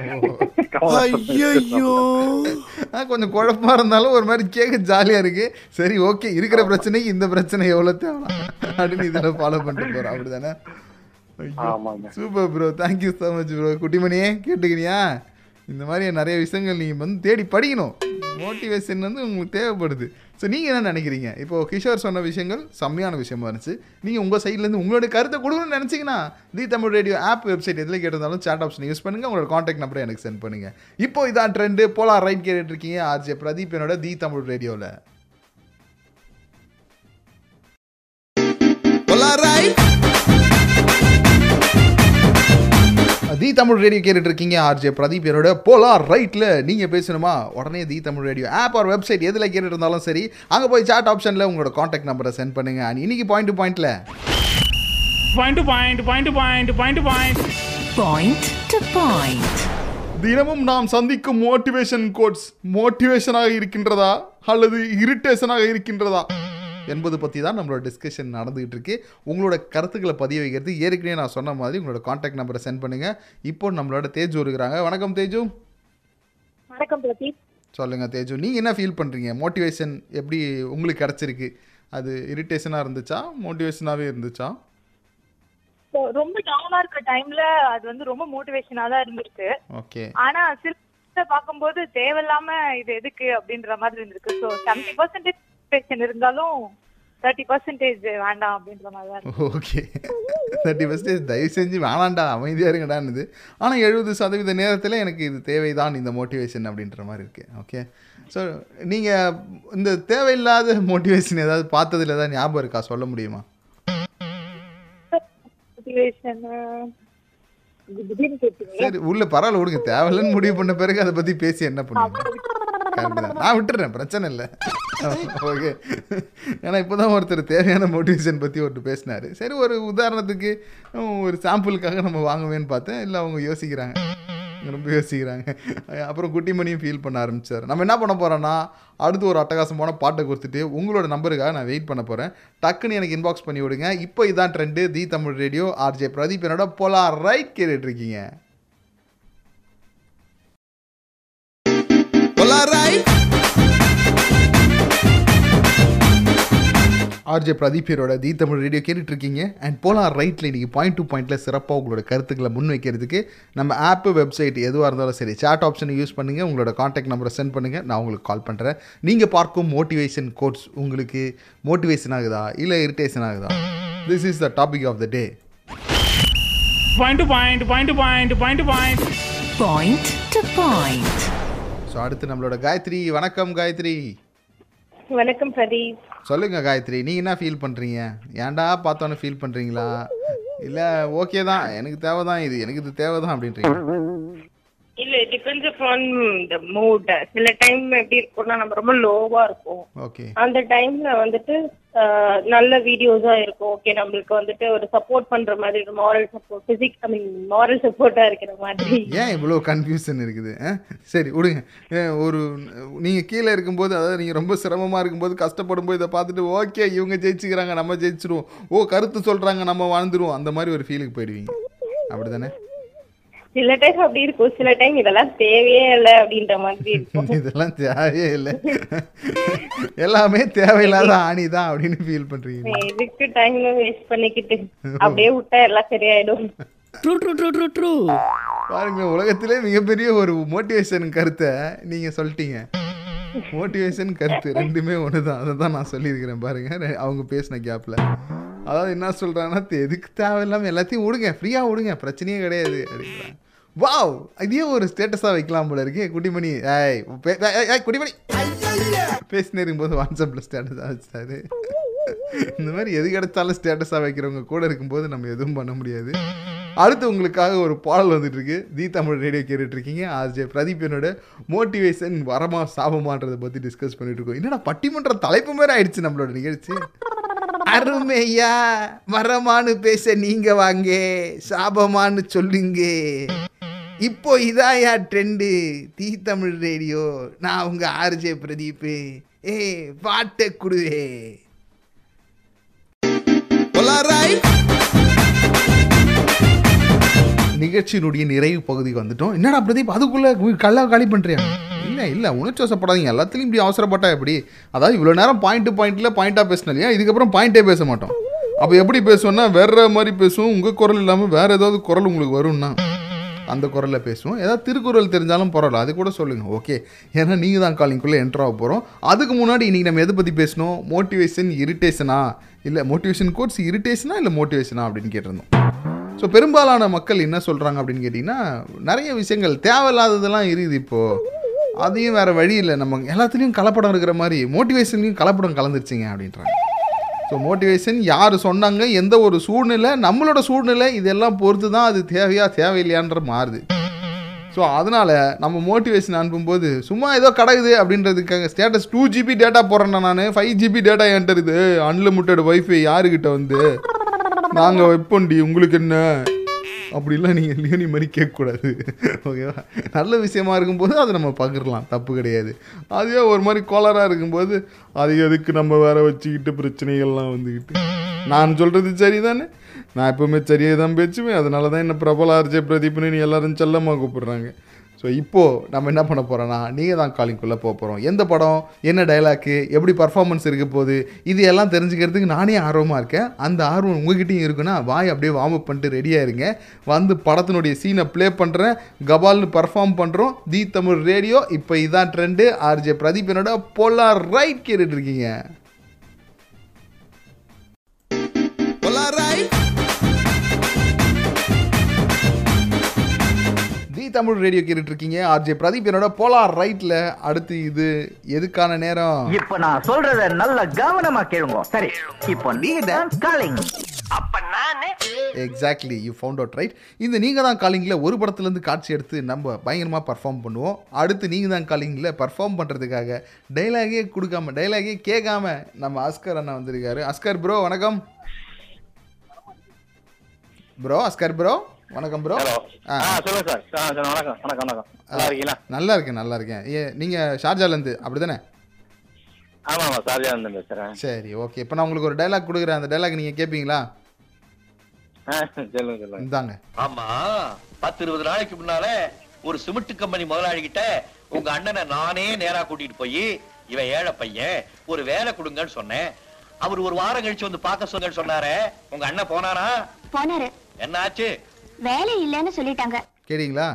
கொஞ்சம் குழப்பமா இருந்தாலும் ஒரு மாதிரி கேட்க ஜாலியா இருக்கு. சரி ஓகே இருக்கிற பிரச்சனைக்கு இந்த பிரச்சனை எவ்வளவு தேவை? அப்படின்னு இதில் ஃபாலோ பண்ணிட்டு போறோம் அப்படிதானே? Super bro thank you so much bro குட்டிமணியே கேட்டுக்கிறியா இந்த மாதிரி நிறைய விஷயங்கள் நீங்கள் வந்து தேடி படிக்கணும். மோட்டிவேஷன் வந்து உங்களுக்கு தேவைப்படுது. ஸோ நீங்கள் என்ன நினைக்கிறீங்க? இப்போ கிஷோர் சொன்ன விஷயங்கள் செம்மையான விஷயமா இருந்துச்சு. நீங்கள் உங்கள் சைட்லேருந்து உங்களுடைய கருத்தை கொடுக்கணும்னு நினச்சிங்கன்னா the Tamil radio app website எதில் கேட்டிருந்தாலும் சாட் ஆப்ஷன் யூஸ் பண்ணுங்கள் உங்களோட காண்டாக்ட் நம்பரை எனக்கு சென்ட் பண்ணுங்கள் இப்போ இதான் ட்ரெண்டு போலார் ரைட் கேட்டுட்டு இருக்கீங்க ஆர்ஜே பிரதீப் என்னோட தி தமிழ் ரேடியோவில் தி தமிழ் ரேடியோ கேட்டுட்டு இருக்கீங்க ஆர்ஜே பிரதீப் என்னோட போலார் ரைட்டில் நீங்கள் பேசணுமா உடனே the Tamil radio app or website எதில் கேட்டுட்டு இருந்தாலும் சரி அங்கே போய் சாட் ஆப்ஷனில் உங்களோட காண்டாக்ட் நம்பரை சென்ட் பண்ணுங்க அண்ட் இன்னைக்கு பாயிண்ட் டு பாயிண்ட்ல point to point, point to point. Point to point. தினமும் நாம் சந்திக்கும் மோட்டிவேஷன் கோட்ஸ் மோட்டிவேஷனாக இருக்கின்றதா அல்லது இரிட்டேஷனாக இருக்கின்றதா என்பது பற்றி தான் நம்மளோட டிஸ்கஷன் நடந்துகிட்டு இருக்கு உங்களோட கருத்துக்களை பதிய வைக்கிறது. ஏற்கனவே நான் சொன்ன மாதிரி உங்களோட காண்டாக்ட் நம்பரை சென்ட் பண்ணுங்க. இப்போ நம்மளோட தேஜு இருக்கிறாங்க. வணக்கம் தேஜு. வணக்கம் பிரதீப். சொல்லுங்க தேஜு. நீங்கள் என்ன ஃபீல் பண்ணுறீங்க மோட்டிவேஷன் எப்படி உங்களுக்கு கிடச்சிருக்கு? அது இரிட்டேஷனாக இருந்துச்சா? மோட்டிவேஷனாகவே இருந்துச்சா? ரொம்ப டவுனா இருக்க டைம்ல அது வந்து ரொம்ப மோட்டிவேஷனா தான் இருந்திருக்கு ஓகே ஆனா சில பார்க்கும்போது தேவையில்லாம இது எதுக்கு அப்படின்ற மாதிரி இருந்திருக்கு ஸோ செவன்டி பர்சன்டேஜ் மோட்டிவேஷன் இருந்தாலும் தேர்ட்டி பர்சன்டேஜ் வேண்டாம் அப்படின்ற மாதிரி தான் இருக்கு. ஓகே தேர்ட்டி பர்சன்டேஜ் தயவு செஞ்சு வேணாண்டா அமைதியாக இருங்கடான்னுது ஆனால் எழுபது சதவீத நேரத்தில் எனக்கு இது தேவைதான் இந்த மோட்டிவேஷன் அப்படின்ற மாதிரி இருக்கு. ஓகே ஸோ நீங்கள் இந்த தேவையில்லாத மோட்டிவேஷன் ஏதாவது பார்த்ததுல ஏதாவது ஞாபகம் இருக்கா? சொல்ல முடியுமா? சரி உள்ள பரவாயில்ல விடுங்க. தேவையில்லைன்னு முடிவு பண்ண பிறகு அதை பற்றி பேசி என்ன தான். நான் விட்டுறேன் பிரச்சனை இல்லை. ஓகே. ஏன்னா இப்போ தான் ஒருத்தர் தேவையான மோட்டிவேஷன் பற்றி ஒருத்தர் பேசினார். சரி ஒரு உதாரணத்துக்கு ஒரு சாம்பிளுக்காக நம்ம வாங்குவேன்னு பார்த்தேன். இல்லை அவங்க யோசிக்கிறாங்க. ரொம்ப யோசிக்கிறாங்க. அப்புறம் குட்டிமணியும் ஃபீல் பண்ண ஆரம்பிச்சார். நம்ம என்ன பண்ண போகிறோன்னா அடுத்து ஒரு அட்டகாசமான பாட்டை கொடுத்துட்டு உங்களோட நம்பருக்காக நான் வெயிட் பண்ண போகிறேன் டக்குன்னு எனக்கு இன்பாக்ஸ் பண்ணி விடுங்க. இப்போ இதான் trend the Tamil radio RJ Pradeep என்னோட போலா ரைட் கேட்டுட்ருக்கீங்க ஆர்ஜே பிரதீப்பியரோட தி தமிழ் ரேடியோ கேட்டுட்டு இருக்கீங்க அண்ட் போலார் ரைட்டில் இன்றைக்கி பாயிண்ட் டு பாயிண்ட்டில் சிறப்பாக உங்களோட கருத்துக்களை முன்வைக்கிறதுக்கு நம்ம ஆப்பு வெப்சைட் எதுவாக இருந்தாலும் சரி சாட் ஆப்ஷனை யூஸ் பண்ணுங்கள் உங்களோட காண்டாக்ட் நம்பரை சென்ட் பண்ணுங்கள் நான் உங்களுக்கு கால் பண்ணுறேன் நீங்கள் பார்க்கும் மோட்டிவேஷன் கோட்ஸ் உங்களுக்கு மோட்டிவேஷன் ஆகுதா? இல்லை இரிட்டேஷன் ஆகுதா? This is the topic of the day point point point point point point Point to point. So அடுத்து நம்மளோட காயத்ரி. வணக்கம் காயத்ரி. வணக்கம் பிரதீப். சொல்லுங்க காயத்ரி. நீ என்ன ஃபீல் பண்றீங்க? ஏன்டா பார்த்தோன்னு ஃபீல் பண்றீங்களா? இல்ல ஓகே தான். எனக்கு தேவை தான் இது. எனக்கு இது தேவை தான் அப்படின்றீங்க. இல்ல டிபெண்ட்ஸ் அப்பான் த மூட் சில டைம் எப்படி இருக்கும்னா நம்ம ரொம்ப லோவா இருக்கும் ஓகே அந்த டைம்ல வந்துட்டு நல்ல வீடியோஸா இருக்கும். ஓகே நம்மளுக்கு வந்துட்டு ஒரு சப்போர்ட் பண்ற மாதிரி moral support physics I mean moral சப்போர்ட்டா இருக்கிற மாதிரி. ஏன் இவ்வளோ கன்ஃபியூஷன் இருக்குது? சரி விடுங்க. ஒரு நீங்கள் கீழே இருக்கும்போது அதாவது நீங்கள் ரொம்ப சிரமமாக இருக்கும்போது கஷ்டப்படும் போது இதை பார்த்துட்டு ஓகே இவங்க ஜெயிச்சுக்கிறாங்க நம்ம ஜெயிச்சிருவோம். ஓ கருத்து சொல்கிறாங்க நம்ம வாழ்ந்துருவோம். அந்த மாதிரி ஒரு ஃபீலுக்கு போயிடுவீங்க. அப்படி தானே சில டைம் அப்படி இருக்கும். சில டைம் இதெல்லாம் தேவையே இல்லை அப்படின்ற மாதிரி இருக்கும். இதெல்லாம் தேவையே இல்லை. எல்லாமே தேவையில்லாத ஆணி தான் அப்படின்னு ஃபீல் பண்ணுறீங்க இதுக்கு டைம் வேஸ்ட் பண்ணிக்கிட்டு அப்படியே விட்டா எல்லாம் சரியாயிடும். True true true true true பாருங்க உலகத்திலே மிகப்பெரிய ஒரு மோட்டிவேஷன் கருத்தை நீங்கள் சொல்லிட்டீங்க. மோட்டிவேஷன் கருத்து ரெண்டுமே ஒன்று தான் அதை தான் நான் சொல்லியிருக்கிறேன். பாருங்க அவங்க பேசின கேப்பில் அதாவது என்ன சொல்கிறாங்கன்னா எதுக்கு தேவையில்லாமல் எல்லாத்தையும் விடுங்க ஃப்ரீயாக விடுங்க பிரச்சனையே கிடையாது அப்படிங்கிறாங்க வாவ் இதே ஒரு ஸ்டேட்டஸாக வைக்கலாம் போல இருக்கே குட்டிமணி. ஏய் பே- ஏய், குட்டிமணி. பேசினே இருக்கும்போது வாட்ஸ்அப்பில் ஸ்டேட்டஸாக வச்சாரு இந்த மாதிரி எது கிடைச்சாலும் ஸ்டேட்டஸாக வைக்கிறவங்க கூட இருக்கும்போது நம்ம எதுவும் பண்ண முடியாது. அடுத்து உங்களுக்காக ஒரு பாடல் வந்துட்டுருக்கு. தி தமிழ் ரேடியோ கேட்டுட்ருக்கீங்க இருக்கீங்க பிரதீப் என்னோட மோட்டிவேஷன் வரமா சாபமான்றதை பற்றி டிஸ்கஸ் பண்ணிட்டு இருக்கோம் என்னடா பட்டிமன்ற தலைப்பு மாதிரி ஆயிடுச்சு நம்மளோட நிகழ்ச்சி. அருமையா வரமானு பேச நீங்க வாங்க சாபமானு சொல்லுங்க. இப்போ இதாயா ட்ரெண்டு தீ தமிழ் ரேடியோ. நான் உங்க ஆர்ஜே பிரதீப் ஏ பாட்டை குடுவே நிகழ்ச்சியினுடைய நிறைவு பகுதிக்கு வந்துட்டோம். என்னடா பிரதீப் அதுக்குள்ள கல்லா காலி பண்றியா? இல்லை இல்லை. உணர்ச்சி வசப்படாதீங்க. எல்லாத்துலையும் இப்படி அவசரப்பட்டா எப்படி? அதாவது இவ்வளோ நேரம் பாயிண்ட் பாயிண்ட்ல பாயிண்ட்டாக பேசினா இல்லையா? இதுக்கப்புறம் பாயிண்ட்டே பேச மாட்டோம். அப்போ எப்படி பேசுவோம்னா வேற மாதிரி பேசுவோம். உங்கள் குரல் இல்லாமல் வேற ஏதாவது குரல் உங்களுக்கு வரும்னா அந்த குரலில் பேசுவோம். ஏதாவது திருக்குறள் தெரிஞ்சாலும் பரவாயில்ல. அது கூட சொல்லுங்கள் ஓகே ஏன்னா நீங்கள் தான் காலிங்குள்ளே என்ட்ரு ஆக போகிறோம் அதுக்கு முன்னாடி இன்றைக்கி நம்ம எதை பற்றி பேசணும் மோட்டிவேஷன் இரிட்டேஷனா இல்லை மோட்டிவேஷன் கோர்ஸ் இரிட்டேஷனா இல்லை மோட்டிவேஷனா அப்படின்னு கேட்டிருந்தோம். ஸோ பெரும்பாலான மக்கள் என்ன சொல்கிறாங்க அப்படின்னு கேட்டிங்கன்னா நிறைய விஷயங்கள் தேவையில்லாததெல்லாம் இருக்குது இப்போது அதையும் வேறு வழி இல்லை. நம்ம எல்லாத்துலேயும் கலப்படம் இருக்கிற மாதிரி மோட்டிவேஷன்லையும் கலப்படம் கலந்துருச்சிங்க அப்படின்றாங்க. ஸோ மோட்டிவேஷன் யார் சொன்னாங்க எந்த ஒரு சூழ்நிலை நம்மளோட சூழ்நிலை இதெல்லாம் பொறுத்து தான் அது தேவையா தேவையில்லையான்ற மாறுது. ஸோ அதனால் நம்ம மோட்டிவேஷன் அனுப்பும்போது சும்மா ஏதோ கிடக்குது அப்படின்றதுக்காக ஸ்டேட்டஸ் டூ ஜிபி டேட்டா போடுறேன்னா நான் ஃபைவ் ஜிபி டேட்டா என்கிட்ட அன்லிமிட்டெட் ஒய்ஃபை யாருக்கிட்ட வந்து? நாங்கள் வைப்போண்டி உங்களுக்கு என்ன? அப்படிலாம் நீங்கள் லியோனி மாதிரி கேட்கக்கூடாது. ஓகேவா? நல்ல விஷயமா இருக்கும்போது அதை நம்ம பகிரலாம். தப்பு கிடையாது. அதுவே ஒரு மாதிரி கோளராக இருக்கும்போது அது எதுக்கு நம்ம வேற வச்சுக்கிட்டு பிரச்சனைகள்லாம் வந்துக்கிட்டு. நான் சொல்கிறது சரிதானே? நான் எப்பவுமே சரியாக தான் பேச்சுவேன் அதனால தான் என்ன பிரபல ஆர்ஜே பிரதீப்னு நீ எல்லாரும் செல்லமாக கூப்பிடுறாங்க. ஸோ இப்போது நம்ம என்ன பண்ண போகிறோன்னா நீங்கள் தான் காலிங்குள்ளே போக போகிறோம் எந்த படம் என்ன டைலாக்கு எப்படி பர்ஃபார்மன்ஸ் இருக்க போகுது இது எல்லாம் தெரிஞ்சுக்கிறதுக்கு நானே ஆர்வமாக இருக்கேன். அந்த ஆர்வம் உங்ககிட்டயும் இருக்குன்னா வாய் அப்படியே வார்ம் அப் பண்ணிட்டு ரெடியாக இருங்க. வந்து படத்தினுடைய சீனை ப்ளே பண்ணுறேன் கபால்னு பர்ஃபார்ம் பண்ணுறோம் தி தமிழ் ரேடியோ இப்போ இதான் ட்ரெண்டு ஆர்ஜே பிரதீப் என்னோட போலார் ரைட் கேட்டுட்ருக்கீங்க தமிழ் ரேடியோ கேட்டுட்டு இருக்கீங்க ஆர்ஜே பிரதீப் என்னோட போலார் ரைட்ல அடுத்து இது எதுக்கான நேரம்? இப்ப நான் சொல்றத நல்ல கவனமா கேளுங்க. சரி இப்போ நீங்க calling exactly you found out right இந்த நீங்கள் தான் காலிங்கில் ஒரு படத்துலேருந்து காட்சி எடுத்து நம்ம பயங்கரமாக பர்ஃபார்ம் பண்ணுவோம். அடுத்து நீங்கள் தான் காலிங்கில் பர்ஃபார்ம் பண்ணுறதுக்காக டைலாகே கொடுக்காம டைலாகே கேட்காம நம்ம அஸ்கர் அண்ணா வந்திருக்காரு. அஸ்கர் ப்ரோ வணக்கம். ப்ரோ அஸ்கர் ப்ரோ வணக்கம் ப்ரோ ஆ. சொல்லுங்க சார் வணக்கம் வணக்கம் வணக்கம். நல்லா இருக்கீங்களா? நல்லா இருக்கேன் நல்லா இருக்கேன். ஏ நீங்கள் ஷார்ஜாலேருந்து அப்படி தானே ஆமா ஆமா சார்ஜா இருந்து பேசுறேன். சரி ஓகே இப்போ நான் உங்களுக்கு ஒரு டைலாக் கொடுக்குறேன். அந்த டைலாக் நீங்கள் கேட்பீங்களா ஆ, சொல்லுங்க சொல்லுங்க. இந்தாங்க. ஆமா பத்து இருபது நாளைக்கு முன்னால ஒரு சிமெண்ட் கம்பெனி முதலாளி கிட்ட உங்க அண்ணனை நானே நேரா கூட்டிட்டு போய் இவன் ஏழை பையன் ஒரு வேலை கொடுங்கன்னு சொன்னேன். அவர் ஒரு வாரம் கழிச்சு வந்து பார்க்க சொல்லுங்கன்னு சொன்னாரே. உங்க அண்ணன் போனாரா? போனாரு. என்ன ஆச்சு வேலை இல்லைன்னு சொல்லிட்டாங்க. கேட்டீங்களா?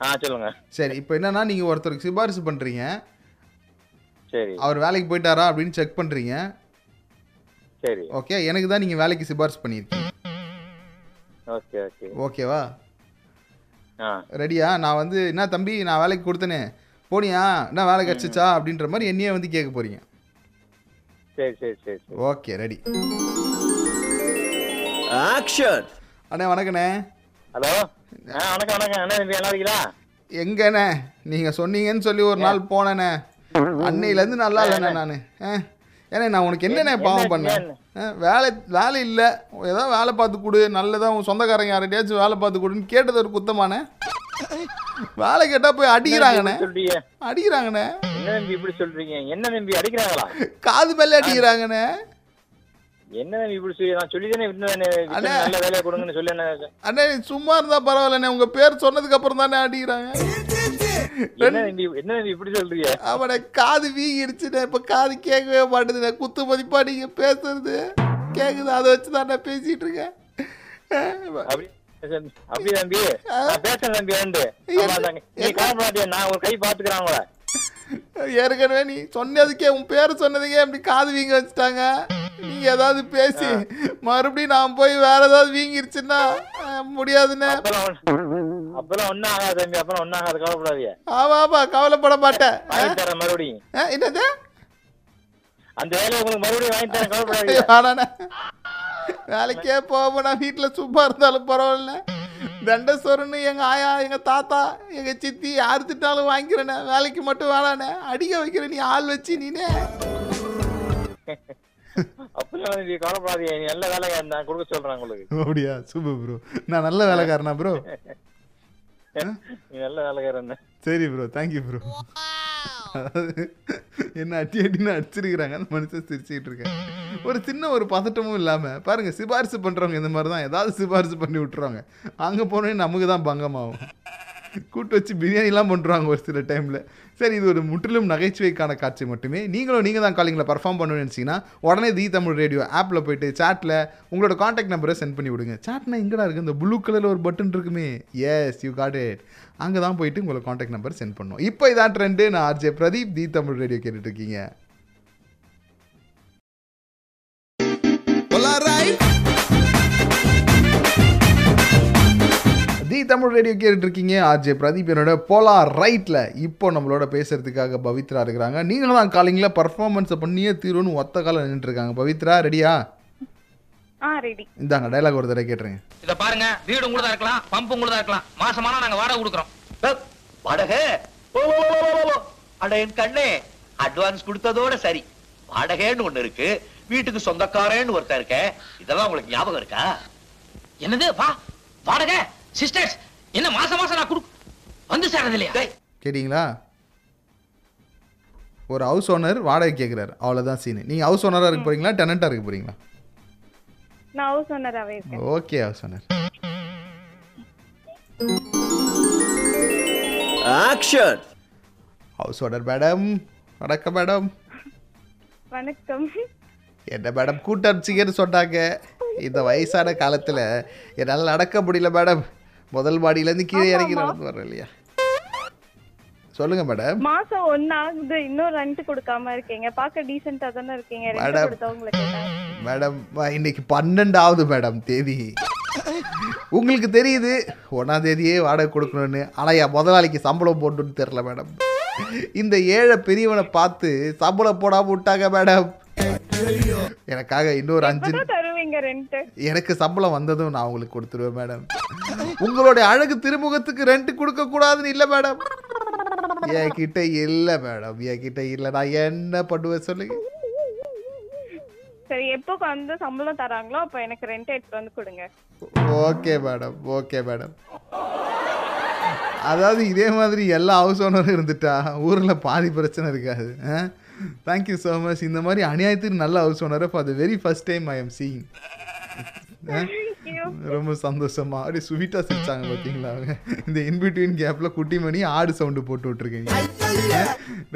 ஆ சொல்லுங்க. சரி இப்போ என்னன்னா நீங்கள் ஒருத்தருக்கு சிபாரிசு பண்ணுறீங்க சரி. அவர் வேலைக்கு போயிட்டாரா அப்படின்னு செக் பண்ணுறீங்க சரி. ஓகே எனக்கு தான் நீங்கள் வேலைக்கு சிபாரிசு பண்ணியிருக்கீங்க. Okay okay. ஓகேவா? ஆ. ரெடியா? நான் வந்து என்ன தம்பி நான் வேலைக்கு கொடுத்தனே. போனியா? என்ன வேலை கிடச்சிச்சா? அப்படின்ற மாதிரி என்னையே வந்து கேட்க போறீங்க. சரி சரி சரி சரி. Okay ready. ஆக்ஷன் அண்ணே வணக்கண்ணே. ஹலோ? வணக்கம் வணக்கம். என்ன நல்லா இருக்கீங்களா? எங்கண்ணே? நீங்கள் சொன்னீங்கன்னு சொல்லி ஒரு நாள் போனேண்ணே. அன்னையிலேருந்து நல்லா இல்லைண்ணே நான். ஏன்னா நான் உனக்கு என்னண்ணே பாவம் பண்ணேன் வேலை வேலை இல்லை. ஏதோ வேலை பார்த்து கொடு. நல்லதாக உன் சொந்தக்காரங்க யார்கிட்டயாச்சும் வேலை பார்த்து கொடுன்னு கேட்டது ஒரு குத்தமானே வேலை கேட்டால் போய் அடிக்கிறாங்கண்ணே. அடிக்கிறாங்கண்ணே. என்ன தம்பி இப்படி சொல்றீங்க? என்ன தம்பி அடிக்கிறாங்களா? காது மேலே அடிக்கிறாங்கண்ணே. என்ன இப்படி சொல்லி நான் சொல்லி தானே. நல்ல வேலையை கொடுங்கன்னு சொல்லி அண்ணே சும்மா இருந்தால் பரவாயில்லண்ணே. உங்கள் பேர் சொன்னதுக்கு அப்புறம் தானே அடிக்கிறாங்க. என்ன இப்படி சொல்றீங்க? அவனை காது வீங்கிடுச்சுண்ணே. இப்போ காது கேட்கவே மாட்டேதுண்ணே. குத்து மதிப்பா நீங்க பேசுறது. கேக்குது அதை வச்சு தான் நான் பேசிட்டு இருக்கேன். அப்படி தம்பி? பேசுறேன் தம்பி தாங்க. நீ நான் ஒரு கை பாத்துக்கிறேன் உங்களை ஏற்கனவே நீ சொன்னதுக்கே உன் பேர் சொன்னதுக்கே அப்படி காது வீங்க வச்சுட்டாங்க. நீங்க ஏதாவது பேசி மறுபடியும் நான் போய் வேற ஏதாவது வீங்கிருச்சுன்னா அஹ், முடியாதுண்ணே அப்பெல்லாம் ஒன்னும் ஆகாது தம்பி அப்பெல்லாம் ஒன்னும் ஆகாது கவலைப்படாதீங்க. ஆமா ஆமா கவலைப்பட மாட்டேன். தரேன் மறுபடியும். என்னது? அந்த வேலையை உங்களுக்கு மறுபடியும் வாங்கி தரேன் கவலைப்படாதீங்க. வேணாண்ணே. வேலைக்கே போக நான் வீட்டில் சும்மா இருந்தாலும் பரவாயில்ல தண்டசோரன்னு எங்கள் ஆயா எங்கள் தாத்தா எங்கள் சித்தி யார் திட்டாலும் வாங்கிக்கிறேண்ணே. வேலைக்கு மட்டும் வேணாண்ணே. அடிக்க வைக்கிற நீ ஆள் வச்சு நீனே. அப்பெல்லாம் தம்பி கவலைப்படாதீங்க. நீ நல்ல வேலையை நான் கொடுக்க சொல்றேன் உங்களுக்கு. அப்படியா? சூப்பர் ப்ரோ நான் நல்ல வேலைக்காரனா ப்ரோ நீ நல்ல வேலைக்காரன் சரி ப்ரோ தேங்க்யூ ப்ரோ அதாவது என்ன அடி அடின்னு அடிச்சிருக்கிறாங்க. அந்த மனுஷன் சிரிச்சுக்கிட்டு இருக்கேன். ஒரு சின்ன ஒரு பதட்டமும் இல்லாமல் பாருங்கள் சிபாரிசு பண்ணுறவங்க இந்த மாதிரி தான். ஏதாவது சிபாரிசு பண்ணி விட்டுருவாங்க. அங்கே போனோடனே நமக்கு தான் பங்கமாகும். கூட்டு வச்சு பிரியாணிலாம் பண்ணுறாங்க ஒரு சில டைமில் சரி இது ஒரு முற்றிலும் நகைச்சுவைக்கான காட்சி மட்டுமே. நீங்களும் நீங்கள் தான் காலிங்கில் பர்ஃபார்ம் பண்ணணும்னு நினச்சிங்கன்னா உடனே தி தமிழ் ரேடியோ ஆப்பில் போயிட்டு சாட்டில் உங்களோட காண்டாக்ட் நம்பரை சென்ட் பண்ணி விடுங்க. சாட்னா எங்கடா இருக்குது இந்த ப்ளூ கலரில் ஒரு பட்டன் இருக்குமே. எஸ் யூ காட் இட் அங்கே தான் போயிட்டு உங்களோட காண்டாக்ட் நம்பர் சென்ட் பண்ணும். இப்போ இதான் ட்ரெண்டு நான் RJ Pradeep the Tamil radio கேட்டுட்ருக்கீங்க தி தமிழ் ரேடியோ கேட்டுட்டு இருக்கீங்க ஆர்ஜே பிரதீப் என்னோட போலா ரைட்டில் இப்போ நம்மளோட பேசுறதுக்காக பவித்ரா இருக்கிறாங்க. நீங்களும் தான் காலிங்கில் பர்ஃபார்மன்ஸை பண்ணியே தீரும்னு ஒத்த காலம் நின்றுட்டு இருக்காங்க பவித்ரா ரெடியா ஆ ரெடி இந்தாங்க டைலாக் ஒரு தடவை கேட்டுருங்க. இத பாருங்க. வீடு உங்களுதா இருக்கலாம் பம்ப் உங்களுதா இருக்கலாம். மாசமானா நாங்க வாடகை கொடுக்குறோம். வாடகை. அட என் கண்ணே. அட்வான்ஸ் கொடுத்ததோட சரி. வாடகைன்னு ஒண்ணு இருக்கு. வீட்டுக்கு சொந்தக்காரன்னு ஒருத்தன் இருக்க இதெல்லாம் உங்களுக்கு ஞாபகம் இருக்கா? என்னது? வா வாடகை. சிஸ்டர்ஸ் என்ன மாசம் மாசம் நான் கொடு வந்து சேர்றது இல்லையா கேட்டிங்களா? ஒரு ஹவுஸ் ஓனர் வாடகை கேட்குறாரு அவ்வளோதான் சீனு நீங்கள் ஹவுஸ் ஓனராக இருக்க போறீங்களா? டெனண்ட்டாக இருக்க போறீங்களா? நான் ஹவுஸ் ஓனராகவே இருக்கேன். Okay house owner action house owner madam வணக்கம் மேடம் வணக்கம். என்ன மேடம் கூட்டடிச்சிங்கன்னு சொன்னாங்க. இந்த வயசான காலத்தில் என்னால் நடக்க முடியல மேடம் முதல் மாடியிலேருந்து கீழே இறங்கி நடந்து வர்றேன் இல்லையா சொல்லுங்க மேடம் மாசம் ஒன்னு ஆகுது இன்னும் ரெண்ட் கொடுக்காம இருக்கீங்க. பார்க்க டீசெண்டா தானே இருக்கீங்க. Rent madam. மேடம் இன்னைக்கு பன்னெண்டாவது மேடம் தேதி. உங்களுக்கு தெரியுது ஒன்றாம் தேதியே வாடகை கொடுக்கணும்னு. ஆனால் என் முதலாளிக்கு சம்பளம் போட்டுன்னு தெரில மேடம் இந்த ஏழை பெரியவனை பார்த்து சம்பளம் போடாம விட்டாங்க மேடம் எனக்காக இன்னொரு அஞ்சு தருவீங்க ரெண்ட் எனக்கு சம்பளம் வந்ததும் நான் உங்களுக்கு கொடுத்துருவேன் மேடம் உங்களுடைய அழகு திருமுகத்துக்கு ரெண்ட் கொடுக்க கூடாதுன்னு இல்லை மேடம் என்கிட்ட இல்லை மேடம் என்கிட்ட இல்லை நான் என்ன பண்ணுவேன் சொல்லுங்க. சரி எப்போ வந்து சம்பளம் தராங்களோ அப்ப எனக்கு ரெண்ட் எடுத்து வந்து கொடுங்க. ஓகே மேடம் ஓகே மேடம் அதாவது இதே மாதிரி எல்லா ஹவுஸ் ஓனரும் இருந்துட்டா ஊரில் பாதி பிரச்சனை இருக்காது. தேங்க்யூ ஸோ மச் இந்த மாதிரி அநியாயத்துக்கு நல்ல ஹவுஸ் ஓனரை for the very first time I am seeing ரொம்ப சந்தோஷமா. அப்படியே ஸ்வீட்டாக சிரிச்சாங்க பார்த்தீங்களா இந்த இன்பிட்வீன் கேப்பில் குட்டிமணி ஆடு சவுண்டு போட்டு விட்ருக்கீங்க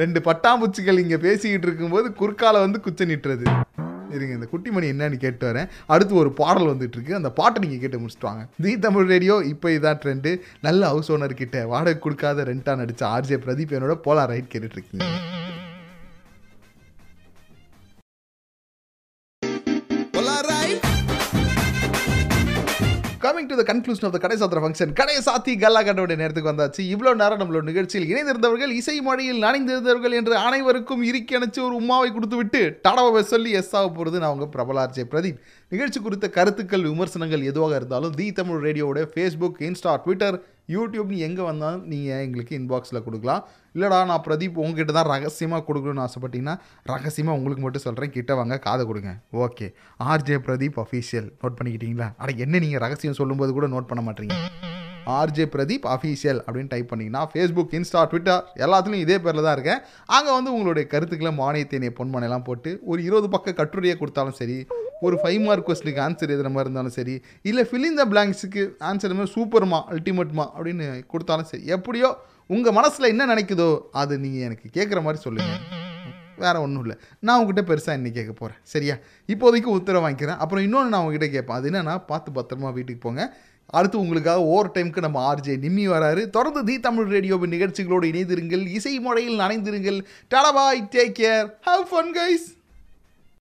ரெண்டு பட்டாம்பூச்சிகள் இங்கே பேசிக்கிட்டு இருக்கும்போது குறுக்கால வந்து குச்ச நிட்டுறது. இருங்க இந்த குட்டிமணி என்னன்னு கேட்டு வரேன். அடுத்து ஒரு பாடல் வந்துட்டு இருக்கு அந்த பாட்டை நீங்கள் கேட்டு முடிச்சுட்டு வாங்க. தி தமிழ் ரேடியோ இப்போ இதான் ட்ரெண்டு நல்ல ஹவுஸ் ஓனர் கிட்ட வாடகை கொடுக்காத ரெண்டா நடிச்ச ஆர்ஜே பிரதீப் என்னோட போலா ரைட் கேட்டுட்டு coming to the conclusion of the கடை சாத்திர ஃபங்க்ஷன் கடை சாத்தி கல்லா கட்டோடைய நேரத்துக்கு வந்தாச்சு. இவ்வளோ நேரம் நம்மளோட நிகழ்ச்சியில் இணைந்திருந்தவர்கள் இசை மொழியில் நனைந்திருந்தவர்கள் என்று அனைவருக்கும் இறுக்கி அணைச்சு ஒரு உமாவை கொடுத்து விட்டு டாடாவை சொல்லி எஸ் ஆக போகிறது நான் உங்கள் பிரபலார்ஜே பிரதீப். நிகழ்ச்சி குறித்த கருத்துக்கள் விமர்சனங்கள் எதுவாக இருந்தாலும் தி தமிழ் ரேடியோவோட ஃபேஸ்புக் இன்ஸ்டா ட்விட்டர் யூடியூப் நீ எங்கே வந்தாலும் நீங்கள் எங்களுக்கு இன்பாக்ஸில் கொடுக்கலாம். இல்லைடா நான் பிரதீப் உங்ககிட்ட தான் ரகசியமாக கொடுக்கணும்னு ஆசைப்பட்டீங்கன்னா ரகசியமாக உங்களுக்கு மட்டும் சொல்கிறேன் கிட்ட வாங்க காதை கொடுங்க. Okay RJ Pradeep official note பண்ணிக்கிட்டீங்களா? அட என்ன நீங்கள் ரகசியம் சொல்லும்போது கூட நோட் பண்ண மாட்டீங்க. ஆர்ஜே பிரதீப் அஃபீஷியல் அப்படின்னு டைப் பண்ணிங்கன்னா ஃபேஸ்புக் இன்ஸ்டா ட்விட்டர் எல்லாத்துலேயும் இதே பேரில் தான் இருக்கேன். அங்கே வந்து உங்களுடைய கருத்துக்களை மானியத்தேனிய பொன்மனையெல்லாம் போட்டு ஒரு இருபது பக்க கட்டுரையை கொடுத்தாலும் சரி ஒரு ஃபைவ் மார்க் கொஸ்டினுக்கு ஆன்சர் எழுதுற மாதிரி இருந்தாலும் சரி இல்லை ஃபில்லிங் த பிளாங்க்ஸுக்கு ஆன்சர் மாதிரி சூப்பர்மா அல்டிமேட்மா அப்படின்னு கொடுத்தாலும் சரி எப்படியோ உங்கள் மனசில் என்ன நினைக்குதோ அது நீங்கள் எனக்கு கேட்குற மாதிரி சொல்லுங்கள் வேறு ஒன்றும் இல்லை. நான் உங்ககிட்ட பெருசாக இன்னைக்கு கேட்க போகிறேன் சரியா? இப்போதைக்கு உத்தரவு வாங்கிக்கிறேன். அப்புறம் இன்னொன்று நான் உங்ககிட்ட கேட்பேன். அது என்னன்னா பார்த்து பத்திரமா வீட்டுக்கு போங்க. அடுத்து உங்களுக்காக ஓவர் டைமுக்கு நம்ம ஆர்ஜே நிம்மி வராரு. தொடர்ந்து தி தமிழ் ரேடியோவின் நிகழ்ச்சிகளோடு இணைந்திருங்கள். இசை முறையில் நனைந்திருங்கள். டலபாய் take care have fun guys